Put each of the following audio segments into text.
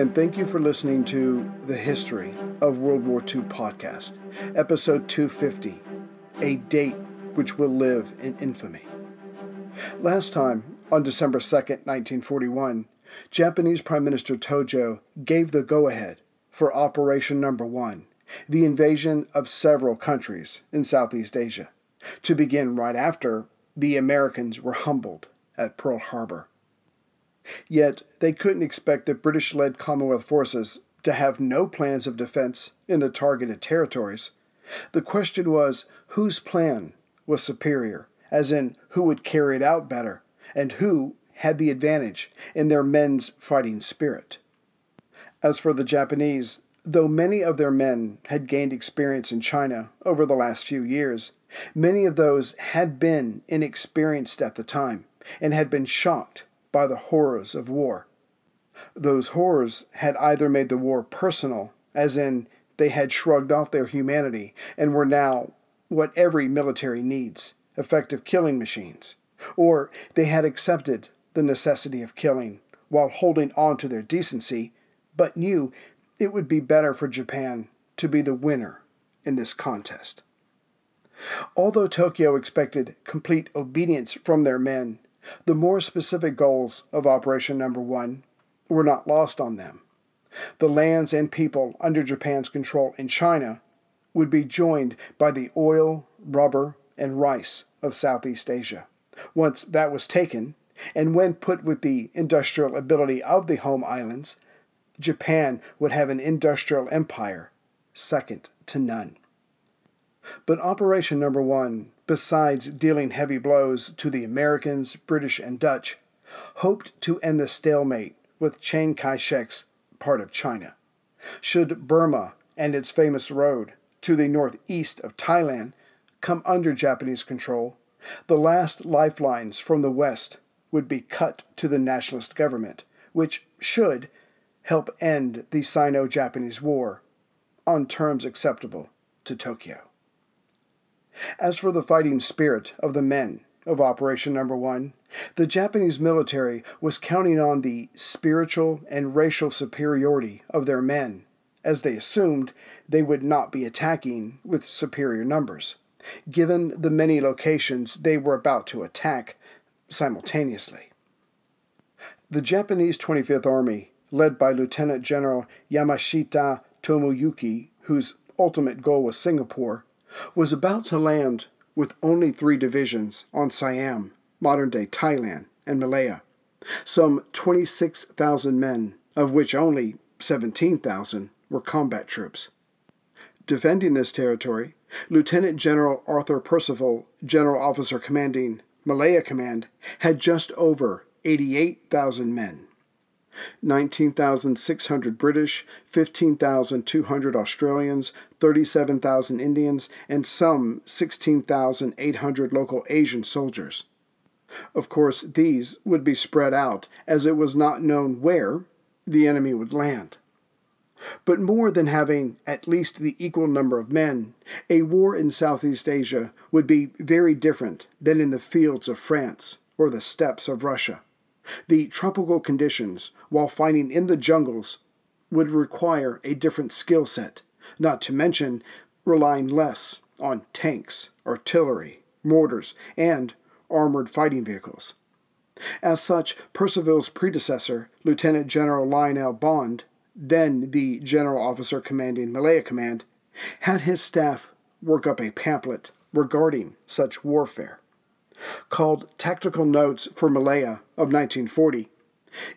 and thank you for listening to the History of World War II podcast, episode 250 A Date Which Will Live in Infamy. Last time, on December 2nd, 1941, Japanese Prime Minister Tojo gave the go ahead for Operation Number One, the invasion of several countries in Southeast Asia, to begin right after the Americans were humbled at Pearl Harbor. Yet they couldn't expect the British led Commonwealth forces to have no plans of defense in the targeted territories. The question was whose plan was superior, as in who would carry it out better, and who had the advantage in their men's fighting spirit. As for the Japanese, though many of their men had gained experience in China over the last few years, many of those had been inexperienced at the time and had been shocked by the horrors of war. Those horrors had either made the war personal, as in they had shrugged off their humanity and were now what every military needs effective killing machines, or they had accepted the necessity of killing while holding on to their decency, but knew it would be better for Japan to be the winner in this contest. Although Tokyo expected complete obedience from their men, the more specific goals of Operation Number One were not lost on them. The lands and people under Japan's control in China would be joined by the oil, rubber, and rice of Southeast Asia. Once that was taken, and when put with the industrial ability of the home islands, Japan would have an industrial empire second to none. But Operation Number One besides dealing heavy blows to the Americans, British, and Dutch, hoped to end the stalemate with Chiang Kai shek's part of China. Should Burma and its famous road to the northeast of Thailand come under Japanese control, the last lifelines from the West would be cut to the nationalist government, which should help end the Sino Japanese War on terms acceptable to Tokyo. As for the fighting spirit of the men of Operation Number One, the Japanese military was counting on the spiritual and racial superiority of their men, as they assumed they would not be attacking with superior numbers, given the many locations they were about to attack simultaneously. The Japanese 25th Army, led by Lieutenant General Yamashita Tomoyuki, whose ultimate goal was Singapore, was about to land with only three divisions on Siam, modern day Thailand, and Malaya. Some 26,000 men, of which only 17,000 were combat troops. Defending this territory, Lieutenant General Arthur Percival, General Officer commanding Malaya Command, had just over 88,000 men. 19,600 British, 15,200 Australians, 37,000 Indians, and some 16,800 local Asian soldiers. Of course, these would be spread out, as it was not known where the enemy would land. But more than having at least the equal number of men, a war in Southeast Asia would be very different than in the fields of France or the steppes of Russia. The tropical conditions, while fighting in the jungles, would require a different skill set, not to mention relying less on tanks, artillery, mortars, and armored fighting vehicles. As such, Percival's predecessor, Lieutenant General Lionel Bond, then the general officer commanding Malaya Command, had his staff work up a pamphlet regarding such warfare called Tactical Notes for Malaya of 1940.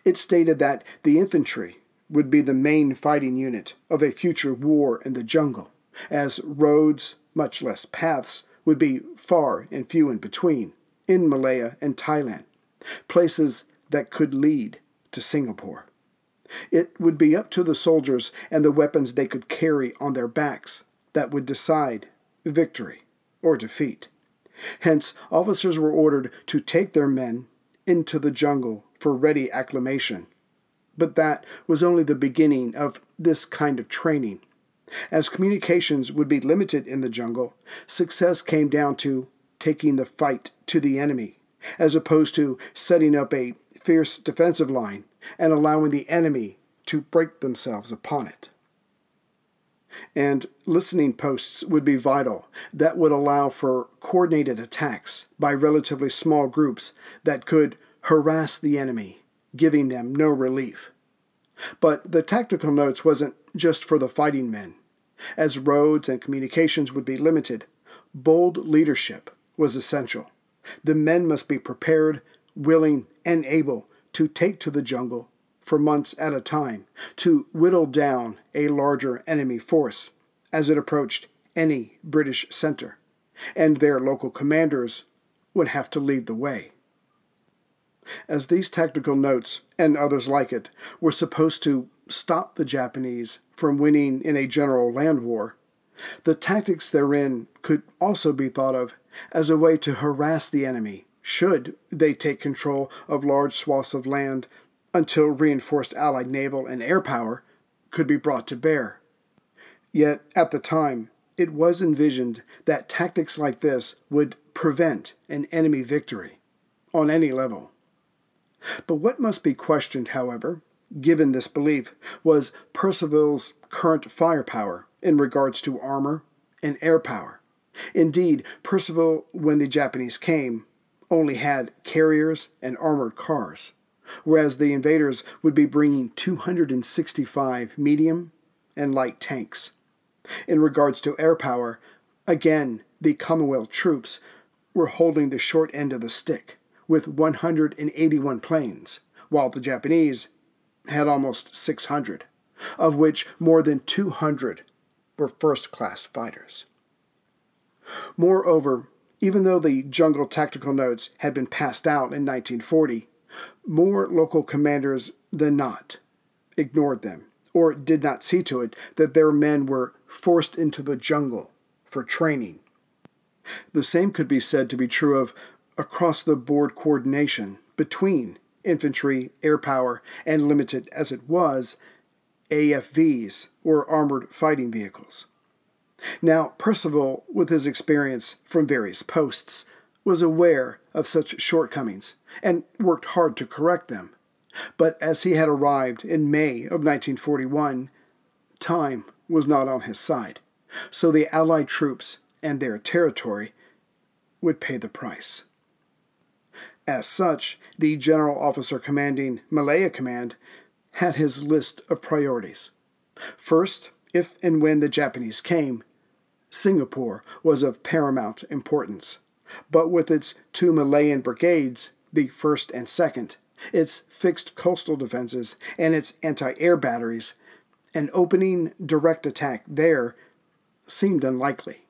It stated that the infantry would be the main fighting unit of a future war in the jungle, as roads, much less paths, would be far and few in between in Malaya and Thailand, places that could lead to Singapore. It would be up to the soldiers and the weapons they could carry on their backs that would decide victory or defeat. Hence, officers were ordered to take their men into the jungle for ready acclimation. But that was only the beginning of this kind of training. As communications would be limited in the jungle, success came down to taking the fight to the enemy, as opposed to setting up a fierce defensive line and allowing the enemy to break themselves upon it. And listening posts would be vital that would allow for coordinated attacks by relatively small groups that could harass the enemy, giving them no relief. But the tactical notes wasn't just for the fighting men. As roads and communications would be limited, bold leadership was essential. The men must be prepared, willing, and able to take to the jungle for months at a time to whittle down a larger enemy force as it approached any British center, and their local commanders would have to lead the way. As these tactical notes, and others like it, were supposed to stop the Japanese from winning in a general land war, the tactics therein could also be thought of as a way to harass the enemy should they take control of large swaths of land until reinforced Allied naval and air power could be brought to bear. Yet, at the time, it was envisioned that tactics like this would prevent an enemy victory on any level. But what must be questioned, however, given this belief, was Percival's current firepower in regards to armor and air power. Indeed, Percival, when the Japanese came, only had carriers and armored cars, whereas the invaders would be bringing 265 medium and light tanks. In regards to air power, again, the Commonwealth troops were holding the short end of the stick with 181 planes, while the Japanese had almost 600, of which more than 200 were first class fighters. Moreover, even though the jungle tactical notes had been passed out in 1940, more local commanders than not ignored them or did not see to it that their men were forced into the jungle for training. The same could be said to be true of across the board coordination between infantry, air power, and limited as it was, AFVs, or armored fighting vehicles. Now, Percival, with his experience from various posts, was aware of such shortcomings and worked hard to correct them. But as he had arrived in May of 1941, time was not on his side, so the Allied troops and their territory would pay the price. As such, the general officer commanding Malaya Command had his list of priorities. First, if and when the Japanese came, Singapore was of paramount importance. But with its two Malayan brigades, the 1st and 2nd, its fixed coastal defenses, and its anti air batteries, an opening direct attack there seemed unlikely.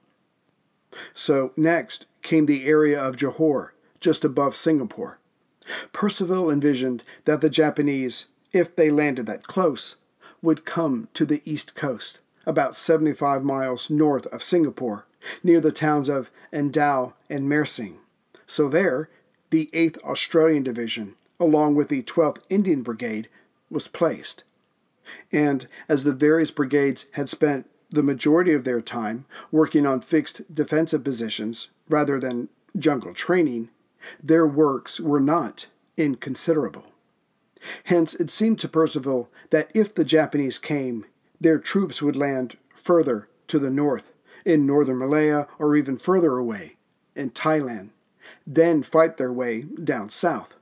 So, next came the area of Johor, just above Singapore. Percival envisioned that the Japanese, if they landed that close, would come to the east coast, about 75 miles north of Singapore, near the towns of Endau and Mersing. So there, the 8th Australian Division, along with the 12th Indian Brigade, was placed. And as the various brigades had spent the majority of their time working on fixed defensive positions rather than jungle training, their works were not inconsiderable. Hence, it seemed to Percival that if the Japanese came, their troops would land further to the north, in northern Malaya, or even further away, in Thailand, then fight their way down south.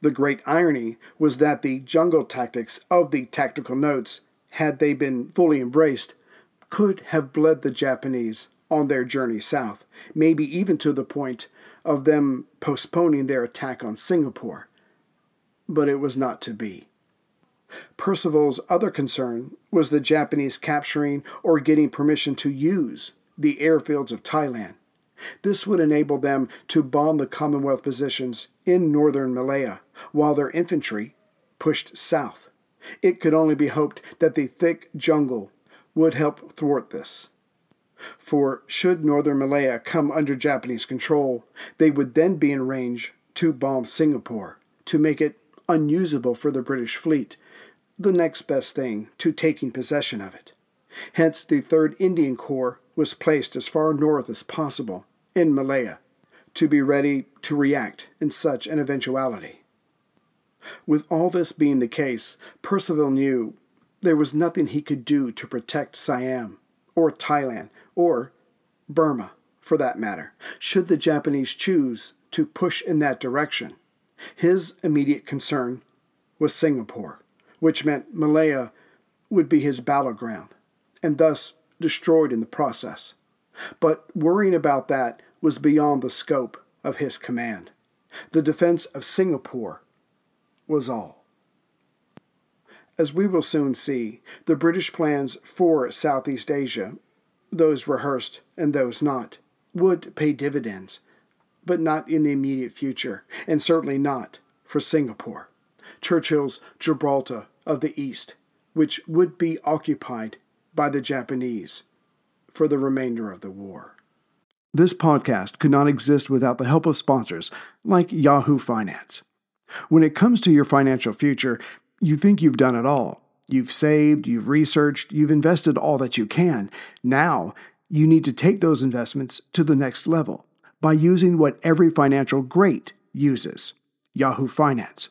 The great irony was that the jungle tactics of the tactical notes, had they been fully embraced, could have bled the Japanese on their journey south, maybe even to the point of them postponing their attack on Singapore. But it was not to be. Percival's other concern was the Japanese capturing or getting permission to use the airfields of Thailand. This would enable them to bomb the Commonwealth positions in northern Malaya while their infantry pushed south. It could only be hoped that the thick jungle would help thwart this. For should northern Malaya come under Japanese control, they would then be in range to bomb Singapore, to make it unusable for the British fleet, the next best thing to taking possession of it. Hence, the 3rd Indian Corps was placed as far north as possible, in Malaya, to be ready to react in such an eventuality. With all this being the case, Percival knew there was nothing he could do to protect Siam, or Thailand, or Burma, for that matter, should the Japanese choose to push in that direction. His immediate concern was Singapore, which meant Malaya would be his battleground, and thus destroyed in the process. But worrying about that was beyond the scope of his command. The defense of Singapore was all. As we will soon see, the British plans for Southeast Asia, those rehearsed and those not, would pay dividends, but not in the immediate future, and certainly not for Singapore, Churchill's Gibraltar of the East, which would be occupied by the Japanese for the remainder of the war. This podcast could not exist without the help of sponsors like Yahoo Finance. When it comes to your financial future, you think you've done it all. You've saved, you've researched, you've invested all that you can. Now, you need to take those investments to the next level by using what every financial great uses Yahoo Finance.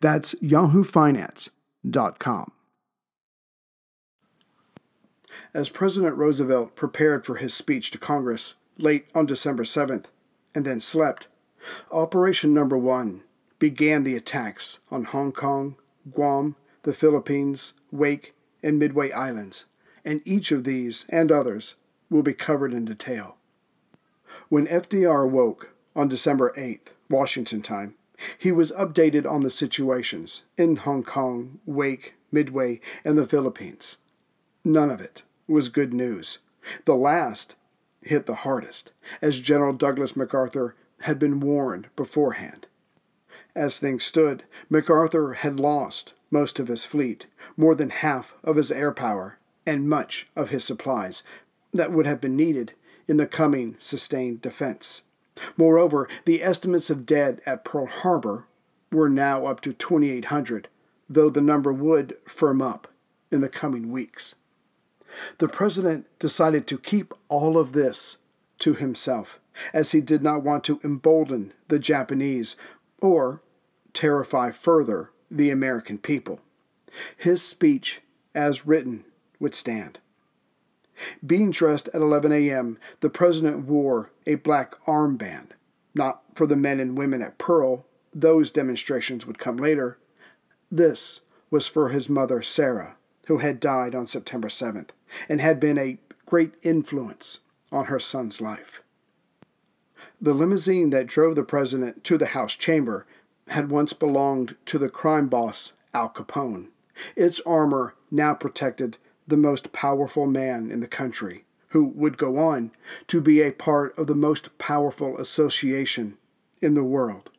That's yahoofinance.com. As President Roosevelt prepared for his speech to Congress late on December 7th and then slept, Operation Number One began the attacks on Hong Kong, Guam, the Philippines, Wake, and Midway Islands, and each of these and others will be covered in detail. When FDR awoke on December 8th, Washington time, he was updated on the situations in Hong Kong, Wake, Midway, and the Philippines. None of it was good news. The last hit the hardest, as General Douglas MacArthur had been warned beforehand. As things stood, MacArthur had lost most of his fleet, more than half of his air power, and much of his supplies, that would have been needed in the coming sustained defense. Moreover, the estimates of dead at Pearl Harbor were now up to 2,800, though the number would firm up in the coming weeks. The president decided to keep all of this to himself, as he did not want to embolden the Japanese or terrify further the American people. His speech, as written, would stand. Being dressed at 11 a.m., the president wore a black armband, not for the men and women at Pearl, those demonstrations would come later. This was for his mother, Sarah, who had died on September 7th and had been a great influence on her son's life. The limousine that drove the president to the House chamber had once belonged to the crime boss Al Capone. Its armor now protected the most powerful man in the country, who would go on to be a part of the most powerful association in the world,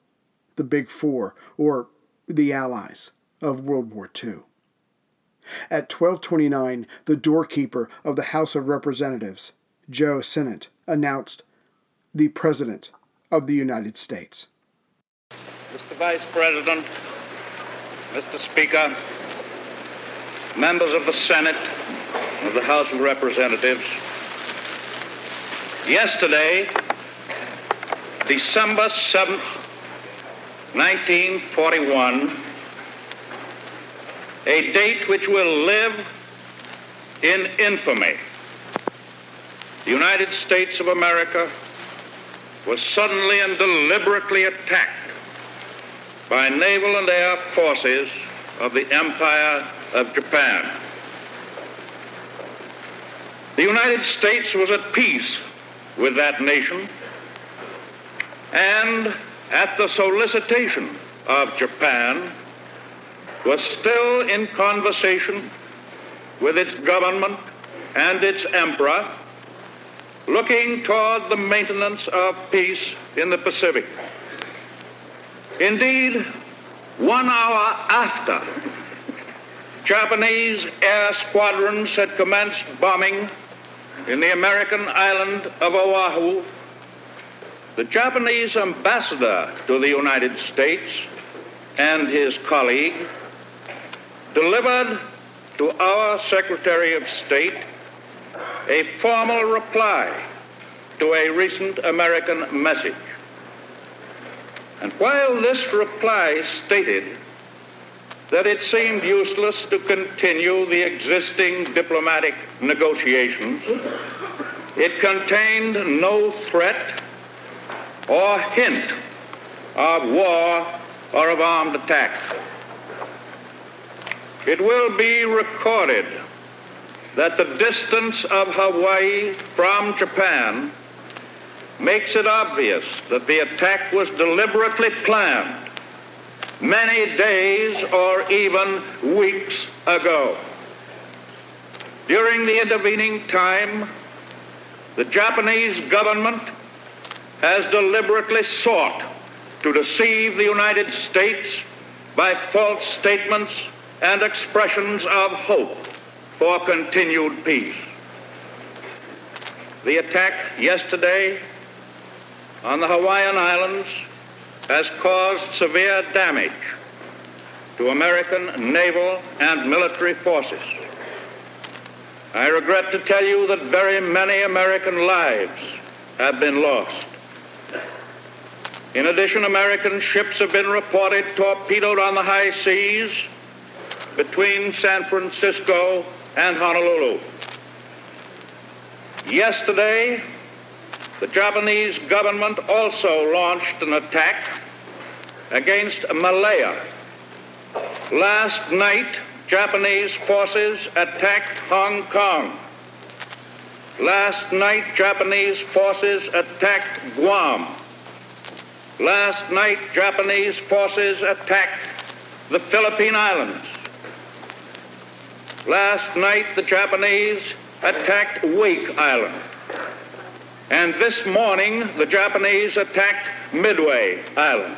the Big Four, or the Allies of World War II. At 1229, the doorkeeper of the House of Representatives, Joe Sinnott, announced the President of the United States. Mr. Vice President, Mr. Speaker, members of the Senate, of the House of Representatives, yesterday, December 7th, 1941, a date which will live in infamy. The United States of America was suddenly and deliberately attacked by naval and air forces of the Empire of Japan. The United States was at peace with that nation and at the solicitation of Japan was still in conversation with its government and its emperor looking toward the maintenance of peace in the Pacific. Indeed, one hour after Japanese air squadrons had commenced bombing in the American island of Oahu, the Japanese ambassador to the United States and his colleague delivered to our Secretary of State a formal reply to a recent American message. And while this reply stated that it seemed useless to continue the existing diplomatic negotiations, it contained no threat or hint of war or of armed attack. It will be recorded that the distance of Hawaii from Japan makes it obvious that the attack was deliberately planned many days or even weeks ago. During the intervening time, the Japanese government has deliberately sought to deceive the United States by false statements and expressions of hope for continued peace. The attack yesterday on the Hawaiian Islands has caused severe damage to American naval and military forces. I regret to tell you that very many American lives have been lost. In addition, American ships have been reported torpedoed on the high seas between San Francisco and Honolulu. Yesterday, the Japanese government also launched an attack against Malaya. Last night, Japanese forces attacked Hong Kong. Last night, Japanese forces attacked Guam. Last night, Japanese forces attacked the Philippine Islands. Last night, the Japanese attacked Wake Island. And this morning, the Japanese attacked Midway Island.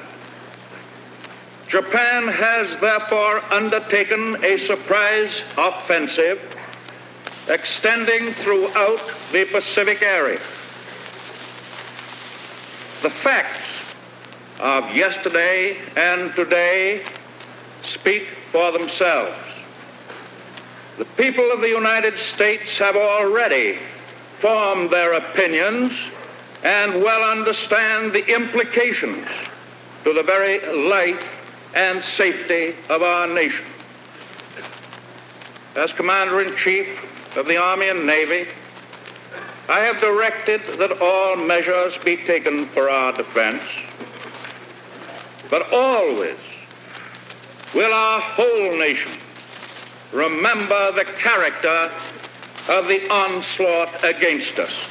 Japan has therefore undertaken a surprise offensive extending throughout the Pacific area. The facts of yesterday and today speak for themselves. The people of the United States have already formed their opinions and well understand the implications to the very life and safety of our nation. As Commander-in-Chief of the Army and Navy, I have directed that all measures be taken for our defense, but always will our whole nation remember the character of the onslaught against us.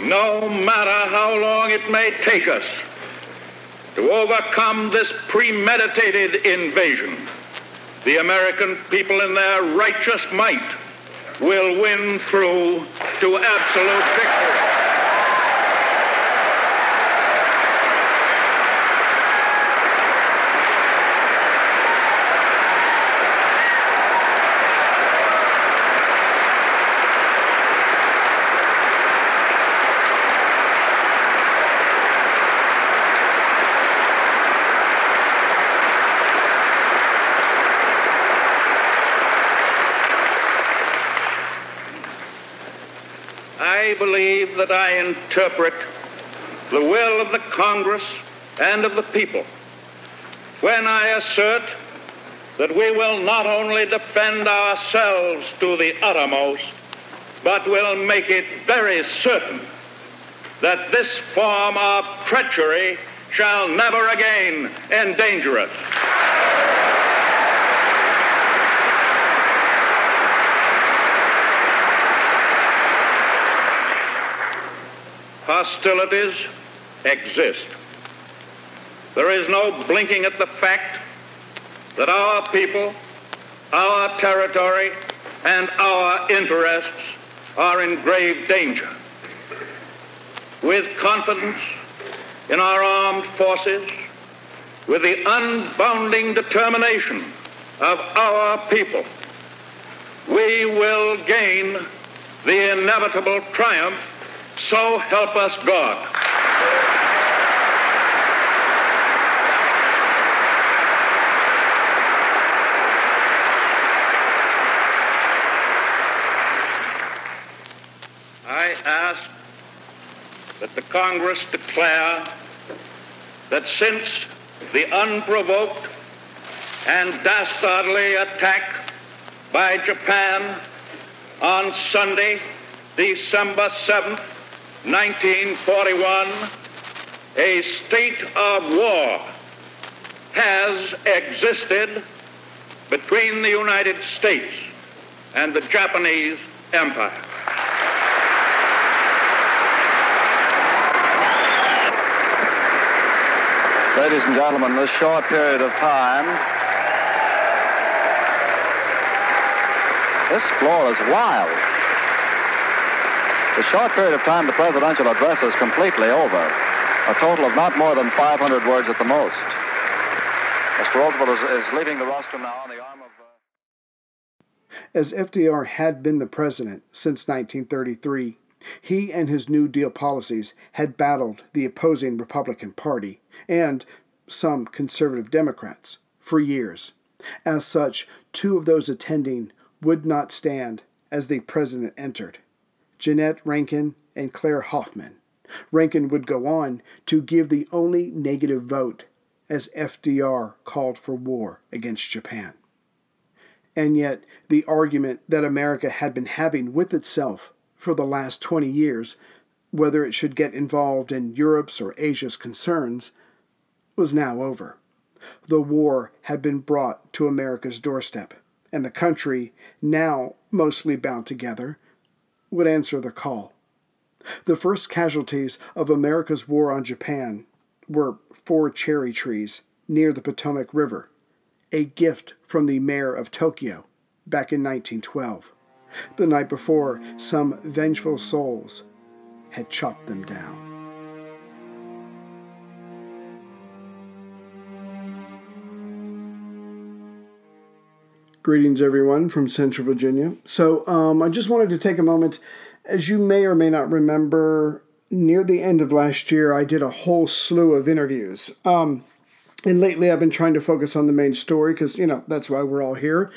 No matter how long it may take us to overcome this premeditated invasion, the American people in their righteous might will win through to absolute victory. I believe that I interpret the will of the Congress and of the people when I assert that we will not only defend ourselves to the uttermost, but will make it very certain that this form of treachery shall never again endanger us. Hostilities exist. There is no blinking at the fact that our people, our territory, and our interests are in grave danger. With confidence in our armed forces, with the unbounding determination of our people, we will gain the inevitable triumph, so help us God. I ask that the Congress declare that since the unprovoked and dastardly attack by Japan on Sunday, December 7th, 1941, a state of war has existed between the United States and the Japanese Empire. Ladies and gentlemen, this short period of time, this floor is wild. The short period of time the presidential address is completely over. A total of not more than 500 words at the most. Mr. Roosevelt is, is leaving the rostrum now on the arm of. Uh... As FDR had been the president since 1933, he and his New Deal policies had battled the opposing Republican Party and some conservative Democrats for years. As such, two of those attending would not stand as the president entered Jeannette Rankin and Clare Hoffman. Rankin would go on to give the only negative vote as FDR called for war against Japan. And yet, the argument that America had been having with itself for the last 20 years, whether it should get involved in Europe's or Asia's concerns, was now over. The war had been brought to America's doorstep, and the country, now mostly bound together, would answer the call. The first casualties of America's war on Japan were four cherry trees near the Potomac River, a gift from the mayor of Tokyo back in 1912. The night before, some vengeful souls had chopped them down. Greetings, everyone, from Central Virginia. So, um, I just wanted to take a moment. As you may or may not remember, near the end of last year, I did a whole slew of interviews. Um, and lately, I've been trying to focus on the main story because, you know, that's why we're all here.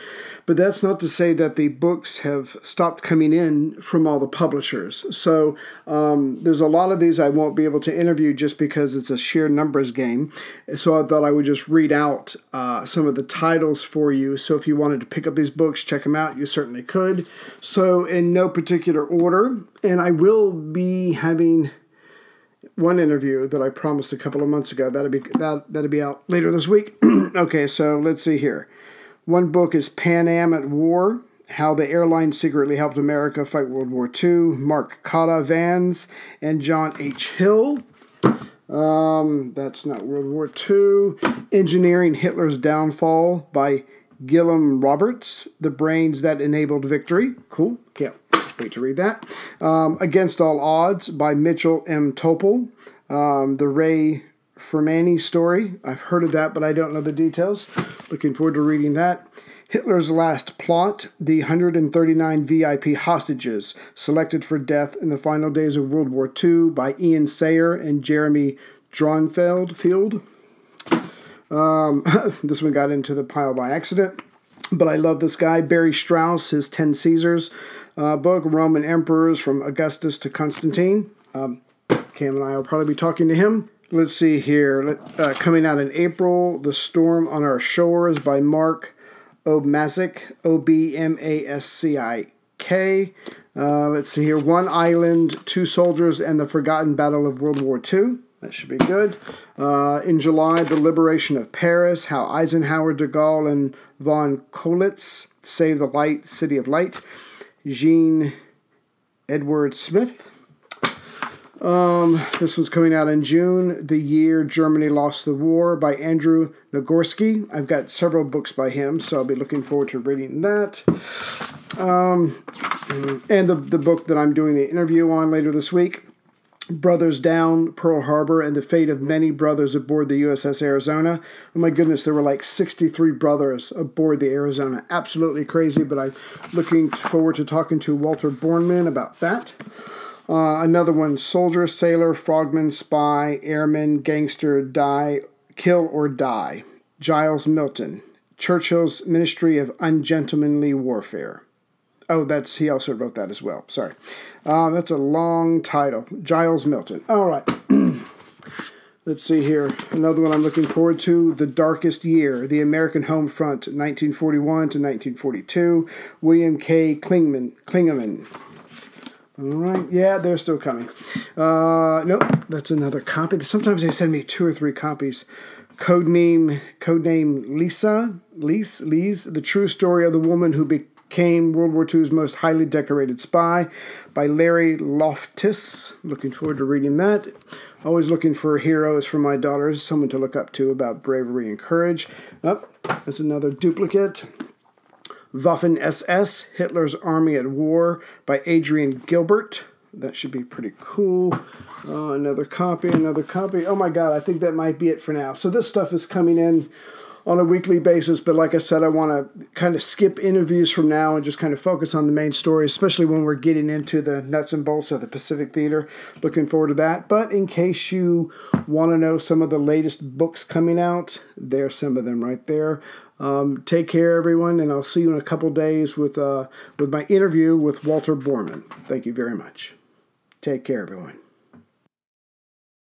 But that's not to say that the books have stopped coming in from all the publishers. So um, there's a lot of these I won't be able to interview just because it's a sheer numbers game. So I thought I would just read out uh, some of the titles for you. So if you wanted to pick up these books, check them out, you certainly could. So, in no particular order, and I will be having one interview that I promised a couple of months ago. That'll be that that'll be out later this week. okay, so let's see here. One book is Pan Am at War: How the Airline Secretly Helped America Fight World War II. Mark Cotta Vaz and John H. Hill. Um, that's not World War II. Engineering Hitler's Downfall by Gerrylynn Roberts. The Brains That Enabled Victory. Cool. Can't wait to read that. Um, Against All Odds by Mitchell M. Topol. Um, the Ray Fermani story. I've heard of that, but I don't know the details. Looking forward to reading that. Hitler's Last Plot, the 139 VIP hostages selected for death in the final days of World War II by Ian Sayer and Jeremy Dronfeld Field. Um, this one got into the pile by accident, but I love this guy, Barry Strauss, his 10 Caesars uh, book, Roman Emperors from Augustus to Constantine. Um, Cam and I will probably be talking to him. Let's see here. Uh, coming out in April, The Storm on Our Shores by Mark Obmascik, O B M A S C I K. Uh, let's see here One Island, Two Soldiers, and the Forgotten Battle of World War II. That should be good. Uh, in July, The Liberation of Paris, How Eisenhower, de Gaulle, and von Choltitz Saved the Light, City of Light. Jean Edward Smith. Um, this one's coming out in June. The Year Germany Lost the War by Andrew Nagorski. I've got several books by him, so I'll be looking forward to reading that. Um, and the, the book that I'm doing the interview on later this week Brothers Down, Pearl Harbor, and the Fate of Many Brothers Aboard the USS Arizona. Oh my goodness, there were like 63 brothers aboard the Arizona. Absolutely crazy, but I'm looking forward to talking to Walter Borneman about that. Uh, another one Soldier, Sailor, Frogman, Spy, Airman, Gangster, Die, Kill or Die. Giles Milton. Churchill's Ministry of Ungentlemanly Warfare. Oh, that's he also wrote that as well. Sorry, uh, that's a long title. Giles Milton. All right. Let's see here. Another one I'm looking forward to. The Darkest Year, The American Home Front, 1941 to 1942. William K. Klingman. Klingaman. All right. Yeah, they're still coming. Uh, nope. That's another copy. Sometimes they send me two or three copies. Codename, codename Lisa, Lise, Lise, the true story of the woman who be, Came World War II's Most Highly Decorated Spy by Larry Loftis. Looking forward to reading that. Always looking for heroes for my daughters, someone to look up to about bravery and courage. Oh, that's another duplicate. Waffen SS, Hitler's Army at War by Adrian Gilbert. That should be pretty cool. Uh, another copy, another copy. Oh my God, I think that might be it for now. So this stuff is coming in on a weekly basis. But like I said, I want to kind of skip interviews from now and just kind of focus on the main story, especially when we're getting into the nuts and bolts of the Pacific Theater. Looking forward to that. But in case you want to know some of the latest books coming out, there's some of them right there. Um, take care, everyone, and I'll see you in a couple days with uh, with my interview with Walter Borneman. Thank you very much. Take care, everyone.